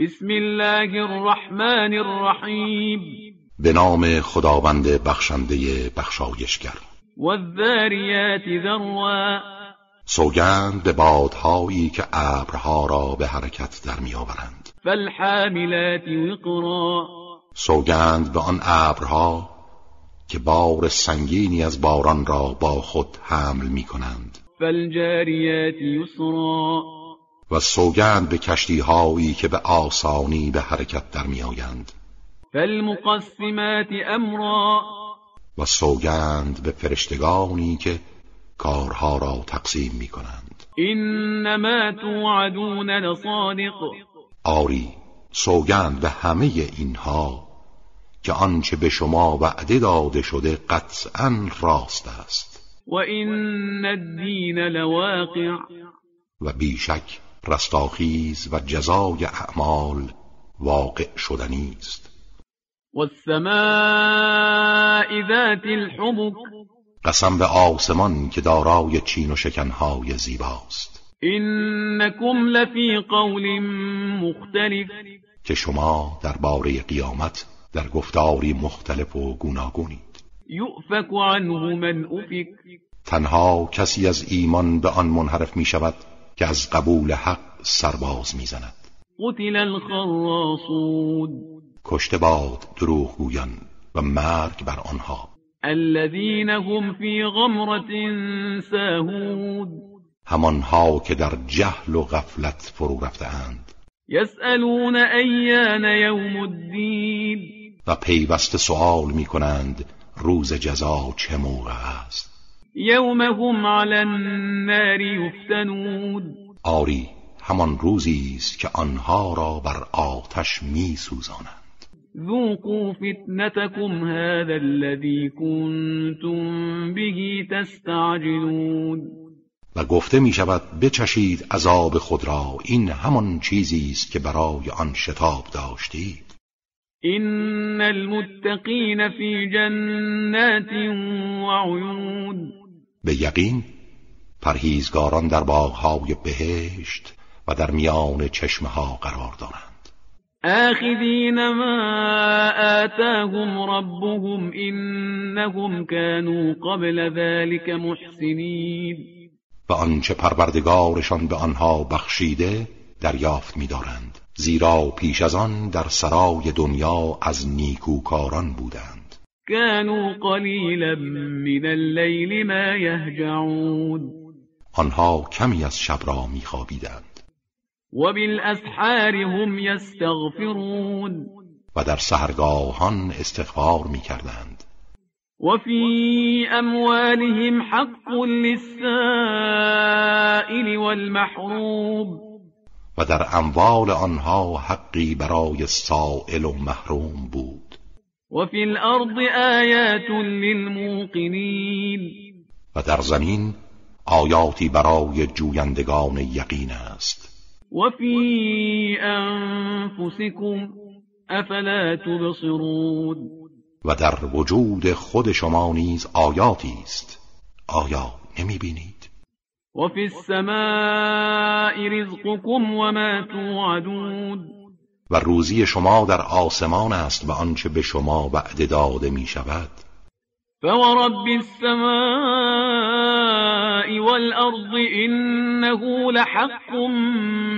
بسم الله الرحمن الرحیم. به نام خداوند بخشنده بخشایشگر. والذاریات ذروا. سوگند به بادهایی که ابرها را به حرکت در میآورند فالحاملات وقرا. سوگند به آن ابرها که بار سنگینی از باران را با خود حمل می کنند. فالجاریات یسرا. و سوگند به کشتی هایی که به آسانی به حرکت در می آیند. فالمقسمات امرا. و سوگند به فرشتگانی که کارها را تقسیم می کنند. انما توعدون لصادق. آری سوگند به همه اینها که آنچه به شما وعده داده شده قطعا راست است. و این الدین لواقع. و بیشک رستاخیز و جزای اعمال واقع شدنی است. والسماء ذات الحبك. قسم به آسمان که دارای چین و شکنهای زیباست. انکم لفی قول مختلف. که شما درباره قیامت در گفتاری مختلف و گوناگونید. یؤفک عنه من افک. تنها کسی از ایمان به آن منحرف می شود که از قبول حق سرباز می زند قتل الخراصون. کشته باد دروغگویان و مرگ بر آنها. الذين هم في غمرة ساهون. همانها که در جهل و غفلت فرو رفتهاند يسألون أيان يوم الدين و پیوسته سؤال می کنند روز جزا چه موقع است. يوم هم على النار يفتنون. آری همان روزی است که آنها را بر آتش می سوزانند ذوقوا فتنتكم هذا الذي كنتم به تستعجلون. و گفته می شود بچشید عذاب خود را. این همان چیزی است که برای آن شتاب داشتید. إن المتقين في جنات وعيون. به یقین پرهیزگاران در باغهای بهشت و در میان چشمه ها قرار دارند. آخذين ما آتاهم ربهم إنهم كانوا قبل ذلك محسنين و آنچه پروردگارشان به آنها بخشیده دریافت می‌دارند زیرا پیش از آن در سرای دنیا از نیکوکاران بودند. كانوا قليلا من الليل ما يهجعون. آنها کمی از شب را میخوابیدند. وبالأسحار هم يستغفرون و در سهرگاهان استغفار می‌کردند. وفي أموالهم حق للسائل والمحروم. و در اموال آنها حقی برای سائل و محروم بود. وفي الأرض آيات للموقنين. و در زمین آیاتی برای جویندگان یقین است. وفي أنفسكم أفلا تبصرون. و در وجود خود شما نیز آیاتی است. آیا نمی بینید؟ وفي السماء رزقكم وما توعدون. و روزی شما در آسمان است و آنچه به شما وعده داده می شود فورب السماء والأرض إنه لحق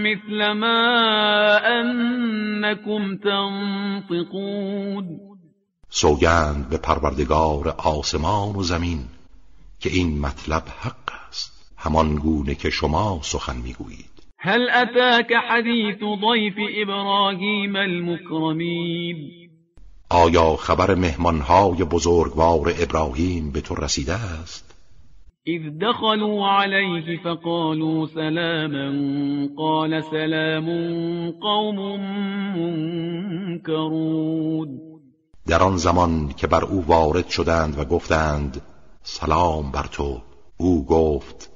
مثل ما أنكم تنطقون. سوگند به پروردگار آسمان و زمین که این مطلب حق است. همان گونه که شما سخن می‌گویید. هل أتاك حديث ضيف إبراهيم المكرمين؟ آیا خبر مهمانهای بزرگوار ابراهیم به تو رسیده است؟ إذ دخلوا عليه فقالوا سلاما قال سلام قوم منكرون. در آن زمان که بر او وارد شدند و گفتند سلام بر تو او گفت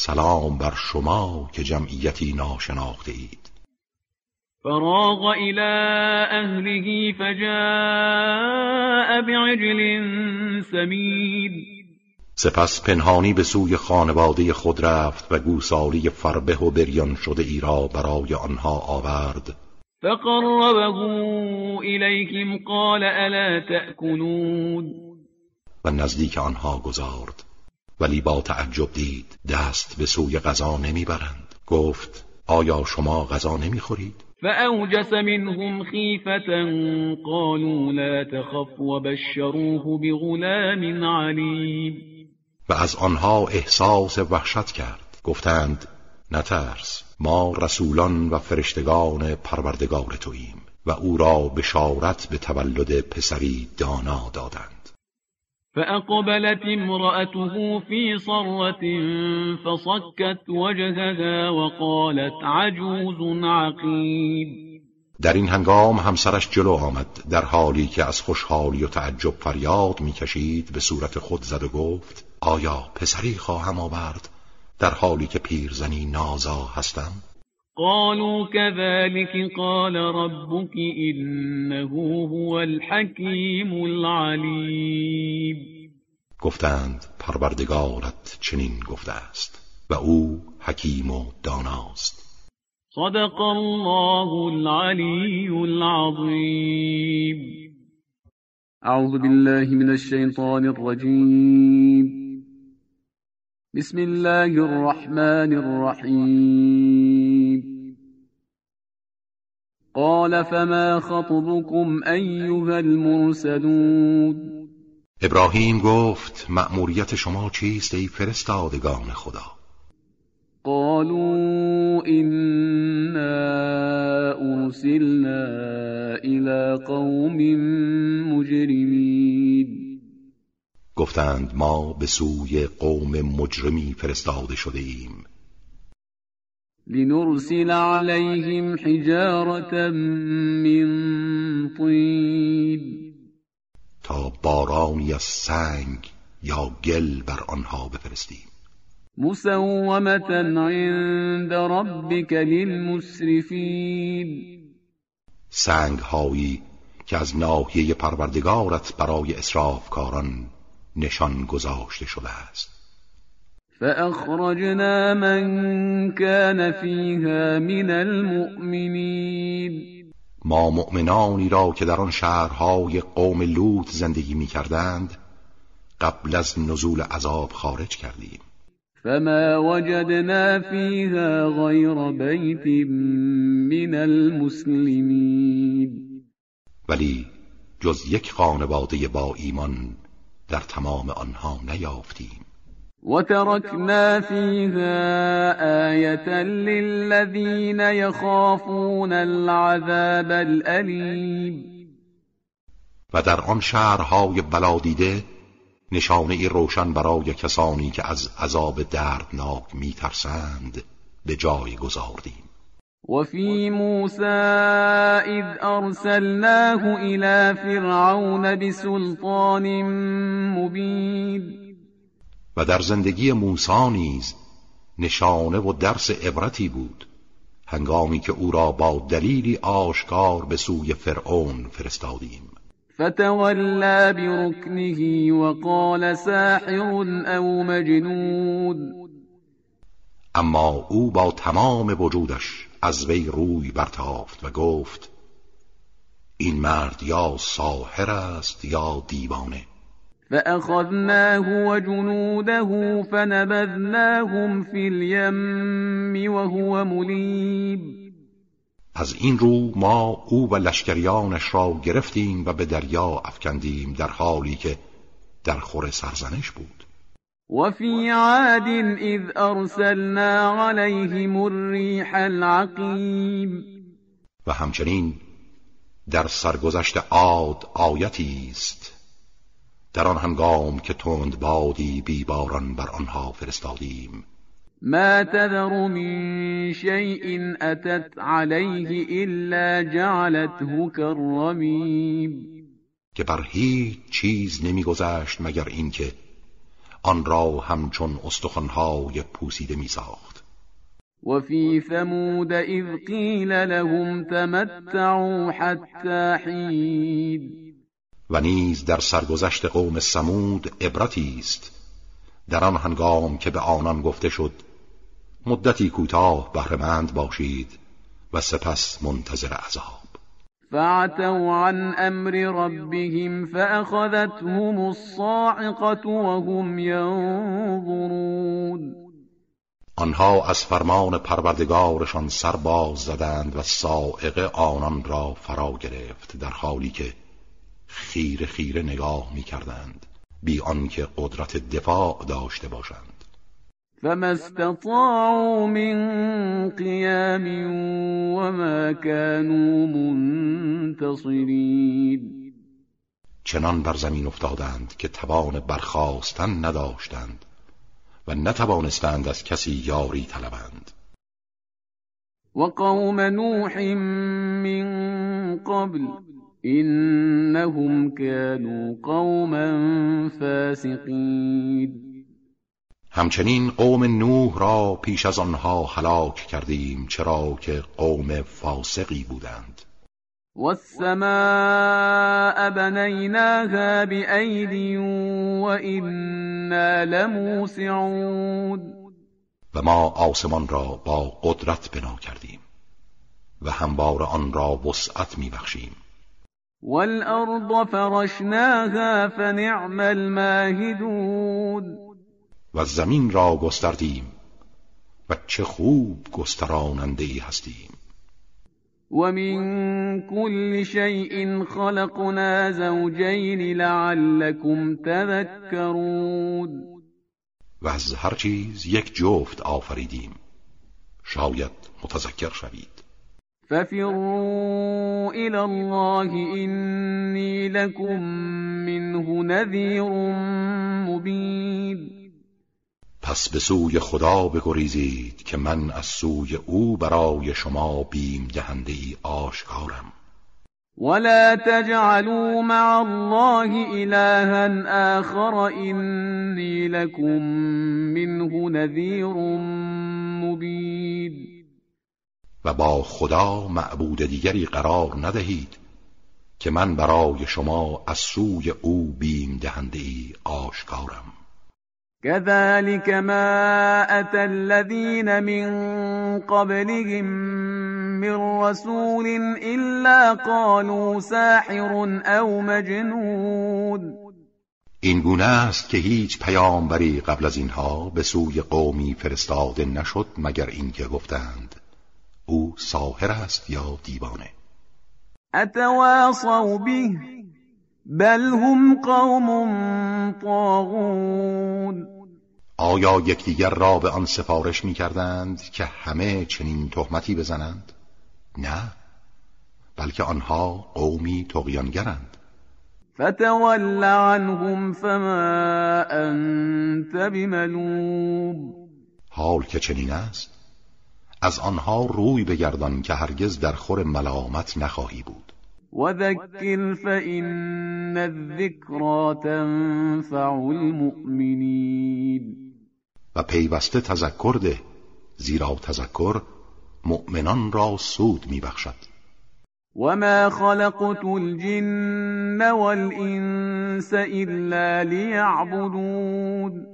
سلام بر شما که جمعیتی ناشناخته اید. فراغ إلى أهله فجاء بعجل سمين. سپس پنهانی به سوی خانواده خود رفت و گوسالی فربه و بریان شده ای را برای آنها آورد. فقربه إليهم قال ألا تأكلون و نزدیک آنها گذارد. ولی با تعجب دید دست به سوی غذا نمی‌برند. گفت آیا شما غذا نمی‌خورید؟ فأوجس منهم خيفة قالوا لا تخف وبشروه بغلام عليم. و از آنها احساس وحشت کرد. گفتند نترس ما رسولان و فرشتگان پروردگار توییم و او را بشارت به تولد پسری دانا دادند. فأقبلت امرأته في صرة فصكت وجهها وقالت عجوز عقيم در این هنگام همسرش جلو آمد در حالی که از خوشحالی و تعجب فریاد می‌کشید به صورت خود زد و گفت آیا پسری خواهم آورد؟ در حالی که پیرزنی نازا هستم. قالوا كذلك قال ربك إنه هو الحكيم العليم. گفتند پروردگارت چنین گفته است. و او حکیم و داناست. صدق الله العلي العظيم أعوذ بالله من الشيطان الرجيم بسم الله الرحمن الرحيم قال فما خطبكم أيها المرسلون؟ ابراهیم گفت مأموریت شما چیست ای فرستادگان خدا؟ قالوا إنا أرسلنا إلى قوم مجرمين. گفتند ما به سوی قوم مجرمی فرستاده شده ایم. لنرسل عليهم حجارة من طين بارانی از سنگ یا گل بر آنها بفرستیم. مسومة عند ربك للمسرفين سنگ هایی که از ناحیه پروردگارت برای اسرافکاران نشان گذاشته شده است. فأخرجنا من كان فيها من المؤمنين ما مؤمنانی را که در آن شهرهای قوم لوط زندگی می کردند قبل از نزول عذاب خارج کردیم. فما وجدنا فيها غير بيت من المسلمين ولی جز یک خانواده با ایمان در تمام آنها نیافتیم. وتركنا فيها آية للذين يخافون العذاب الأليم. و در آن شهرهای بلادیده نشانه روشن برای کسانی که از عذاب دردناک میترسند به جای گذاردیم. وفي موسى إذ أرسلناه إلى فرعون بسلطان مبين و در زندگی موسی نیز نشانه و درس عبرتی بود. هنگامی که او را با دلیلی آشکار به سوی فرعون فرستادیم. فتولى بركنه وقال ساحر او مجنون. اما او با تمام وجودش از وی روی برتافت و گفت این مرد یا ساحر است یا دیوانه. فأخذناه وجنوده فنبذناهم في اليم وهو مليب از این رو ما او و لشکریانش را گرفتیم و به دریا افکندیم در حالی که در خور سرزنش بود. وفي عاد إذ أرسلنا عليهم الريح العقيم. و همچنین در سرگذشت عاد آیتی است. در آن هنگام که تند بادی بیباران بر آنها فرستادیم. ما تذر من شيء أتت عليه إلا جعلته كالرميم که بر هیچ چیز نمیگذشت مگر اینکه آن را همچون استخوانهای پوسیده میساخت. وفي ثمود إذ قيل لهم تمتعوا حتى حين و نیز در سرگذشت قوم سمود عبرتی است. در آن هنگام که به آنان گفته شد مدتی کوتاه بهرهمند باشید و سپس منتظر عذاب. فعتوا عن امر ربهم فاخذتهم الصاعقه وهم ينظرون. آنها از فرمان پروردگارشان سر باز زدند و سائقه آنان را فرا گرفت در حالی که خیر خیره نگاه می کردند بی آنکه قدرت دفاع داشته باشند. فما استطاعوا من قیام وما كانوا منتصرین چنان بر زمین افتادند که توان برخاستن نداشتند و نتوانستند از کسی یاری طلبند. و قوم نوح من قبل انهم كانوا قوما فاسقین همچنین قوم نوح را پیش از آنها هلاک کردیم چرا که قوم فاسقی بودند. والسماء بنيناها بأيد وإنا لموسعون. و ما آسمان را با قدرت بنا کردیم و هموار آن را وسعت میبخشیم. والارض فرشناها فنعم الماهدون. و زمین را گستردیم و چه خوب گستراننده ای هستیم. ومن كل شيء خلقنا زوجين لعلكم تذكرون. و از هر چیز یک جفت آفریدیم. شاید متذکر شوید. ففروا الى الله اینی لكم منه نذیر مبین پس به سوی خدا بگریزید که من از سوی او برای شما بیم دهنده ای آشکارم. ولا تجعلوا مع الله إلها آخر إني لكم منه نذیر مبین و با خدا معبود دیگری قرار ندهید که من برای شما از سوی او بیم دهنده ای آشکارم. كذلك ما أتى الذين من قبلهم من رسول إلا قالوا ساحر أو مجنون. این گونه است که هیچ پیامبری قبل از اینها به سوی قومی فرستاده نشد مگر اینکه گفتند او ساحر است یا دیوانه. اتواصوا به بل هم قوم طاغون. آیا یکدیگر را به آن سفارش می کردند که همه چنین تهمتی بزنند؟ نه بلکه آنها قومی تقیانگرند فتول عنهم فما انت بملوم. حال که چنین است از آنها روی بگردان که هرگز در خور ملامت نخواهی بود. وذكر فإن الذكرى تنفع المؤمنين. و پیوسته تذکر ده زیرا تذکر مؤمنان را سود میبخشد. وما خلقت الجن والانس الا لیعبدون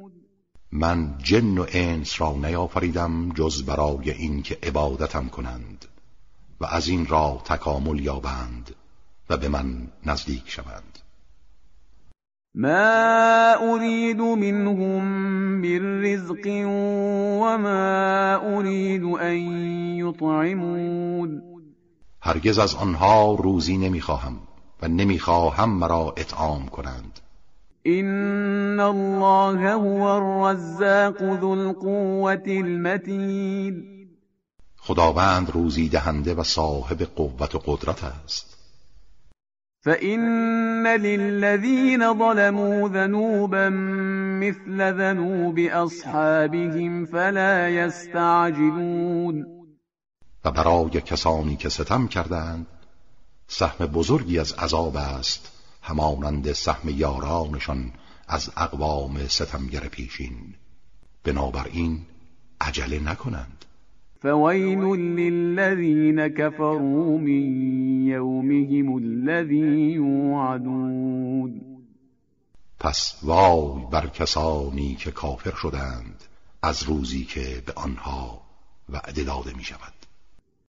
من جن و انس را نیافریدم جز برای اینکه عبادتم کنند و از این را تکامل یابند و به من نزدیک شوند. ما اريد منهم من رزق وما اريد ان يطعمون. هرگز از آنها روزی نمی‌خواهم و نمی‌خواهم مرا اطعام کنند. این الله هو الرزاق ذو القوة المتین خداوند روزی دهنده و صاحب قوت و قدرت است. فإن للذين ظلموا ذنوبا مثل ذنوب أصحابهم فلا يستعجلون. و برای کسانی که ستم کردند سهم بزرگی از عذاب است. همانند سهم یارانشان از اقوام ستمگر پیشین. بنابراین عجله نکنند. فويل للذين كفروا من يومهم الذي يوعدون. پس وای بر کسانی که کافر شدند از روزی که به آنها وعده داده می شود